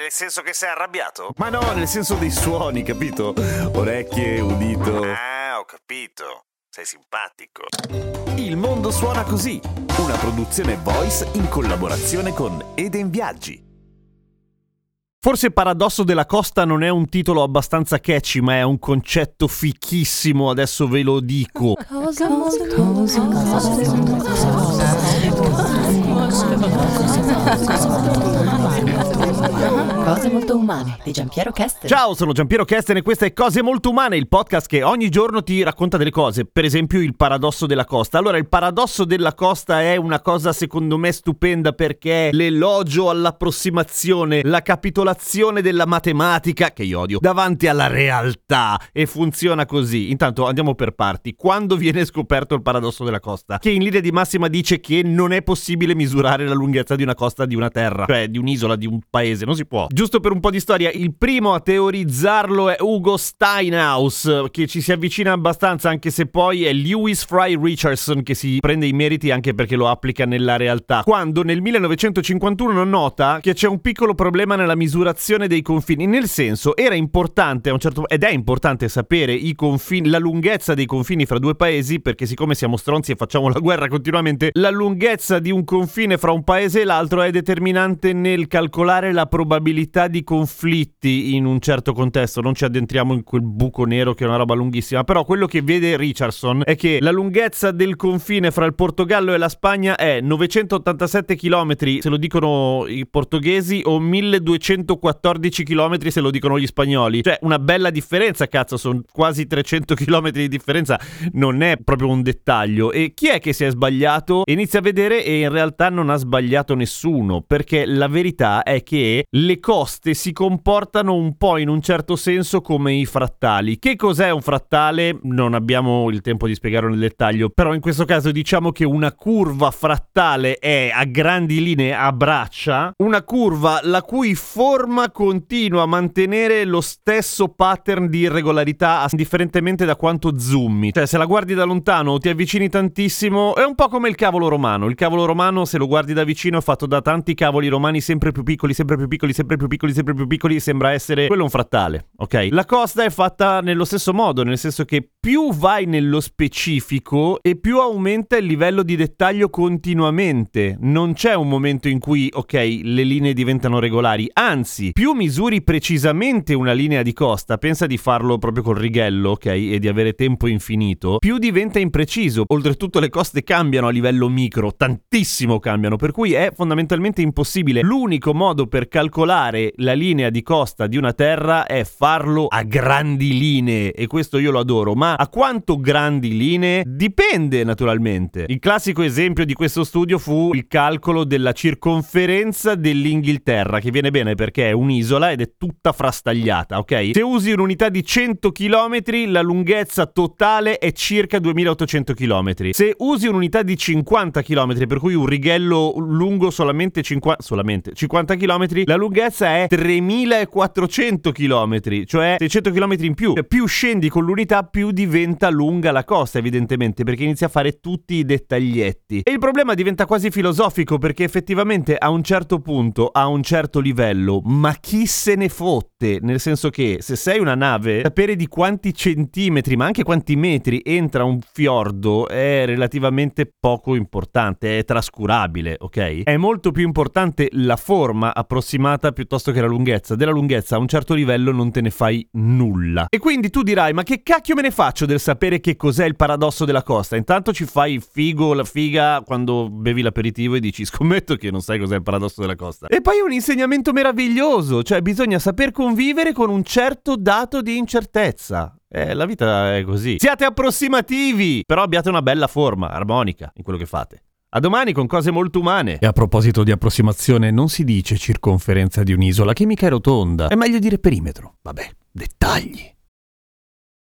Nel senso che sei arrabbiato? Ma no, nel senso dei suoni, capito? Orecchie, udito. Ah, ho capito. Sei simpatico. Il mondo suona così, una produzione voice in collaborazione con Eden Viaggi. Forse Paradosso della Costa non è un titolo abbastanza catchy, ma è un concetto fichissimo, adesso ve lo dico. Cosa, cosa, cosa, Cose molto umane di Giampiero Kesten. Ciao, sono Giampiero Kesten e questa è Cose molto umane, il podcast che ogni giorno ti racconta delle cose, per esempio il paradosso della costa. Allora, il paradosso della costa è una cosa secondo me stupenda perché l'elogio all'approssimazione, la capitolazione della matematica, che io odio, davanti alla realtà e funziona così. Intanto andiamo per parti. Quando viene scoperto il paradosso della costa? Che in linea di massima dice che non è possibile misurare la lunghezza di una costa di una terra, cioè di un'isola, di un paese, non si può. Giusto per un po' di storia, il primo a teorizzarlo è Ugo Steinhaus, che ci si avvicina abbastanza, anche se poi è Lewis Fry Richardson che si prende i meriti anche perché lo applica nella realtà. Quando nel 1951 nota che c'è un piccolo problema nella misurazione dei confini, nel senso era importante a un certo ed è importante sapere i confini, la lunghezza dei confini fra due paesi, perché siccome siamo stronzi e facciamo la guerra continuamente, la lunghezza di un confine fra un paese e l'altro è determinante nel calcolare la probabilità di conflitti in un certo contesto. Non ci addentriamo in quel buco nero che è una roba lunghissima, però quello che vede Richardson è che la lunghezza del confine fra il Portogallo e la Spagna è 987 km se lo dicono i portoghesi o 1214 km se lo dicono gli spagnoli. Cioè una bella differenza, cazzo, sono quasi 300 km di differenza, non è proprio un dettaglio. E chi è che si è sbagliato? Inizia a vedere e in realtà non ha sbagliato nessuno, perché la verità è che le coste si comportano un po' in un certo senso come i frattali. Che cos'è un frattale? Non abbiamo il tempo di spiegarlo nel dettaglio, però in questo caso diciamo che una curva frattale è a grandi linee a braccia, una curva la cui forma continua a mantenere lo stesso pattern di irregolarità indifferentemente da quanto zoomi. Cioè se la guardi da lontano o ti avvicini tantissimo, è un po' come il cavolo romano. Il cavolo romano se lo guardi da vicino è fatto da tanti cavoli romani sempre più piccoli, sempre più piccoli, sempre più piccoli, sempre più piccoli, sembra essere quello un frattale, ok? La costa è fatta nello stesso modo, nel senso che più vai nello specifico e più aumenta il livello di dettaglio continuamente. Non c'è un momento in cui, ok, le linee diventano regolari, anzi, più misuri precisamente una linea di costa, pensa di farlo proprio col righello, ok, e di avere tempo infinito, più diventa impreciso. Oltretutto le coste cambiano a livello micro, tantissimo cambiano, per cui è fondamentalmente impossibile. L'unico modo per calcolare la linea di costa di una terra è farlo a grandi linee e questo io lo adoro, ma a quanto grandi linee dipende naturalmente. Il classico esempio di questo studio fu il calcolo della circonferenza dell'Inghilterra, che viene bene perché è un'isola ed è tutta frastagliata, ok? Se usi un'unità di 100 km, la lunghezza totale è circa 2800 km. Se usi un'unità di 50 km, per cui un righello lungo solamente 50, solamente 50 km, la lunghezza è 3400 km, cioè 600 km in più. Più scendi con l'unità, più diventa lunga la costa, evidentemente, perché inizia a fare tutti i dettaglietti. E il problema diventa quasi filosofico, perché effettivamente a un certo punto, a un certo livello, ma chi se ne fotte? Nel senso che se sei una nave, sapere di quanti centimetri, ma anche quanti metri entra un fiordo è relativamente poco importante, è trascurabile, ok? È molto più importante la forma approssimata piuttosto che la lunghezza. Della lunghezza a un certo livello non te ne fai nulla. E quindi tu dirai, ma che cacchio me ne faccio del sapere che cos'è il paradosso della costa? Intanto ci fai il figo, la figa quando bevi l'aperitivo e dici scommetto che non sai cos'è il paradosso della costa. E poi è un insegnamento meraviglioso, cioè bisogna saper convivere con un certo dato di incertezza. Eh, la vita è così. Siate approssimativi, però abbiate una bella forma armonica in quello che fate. A domani con cose molto umane. E a proposito di approssimazione, non si dice circonferenza di un'isola, che mica è rotonda. È meglio dire perimetro. Vabbè, dettagli.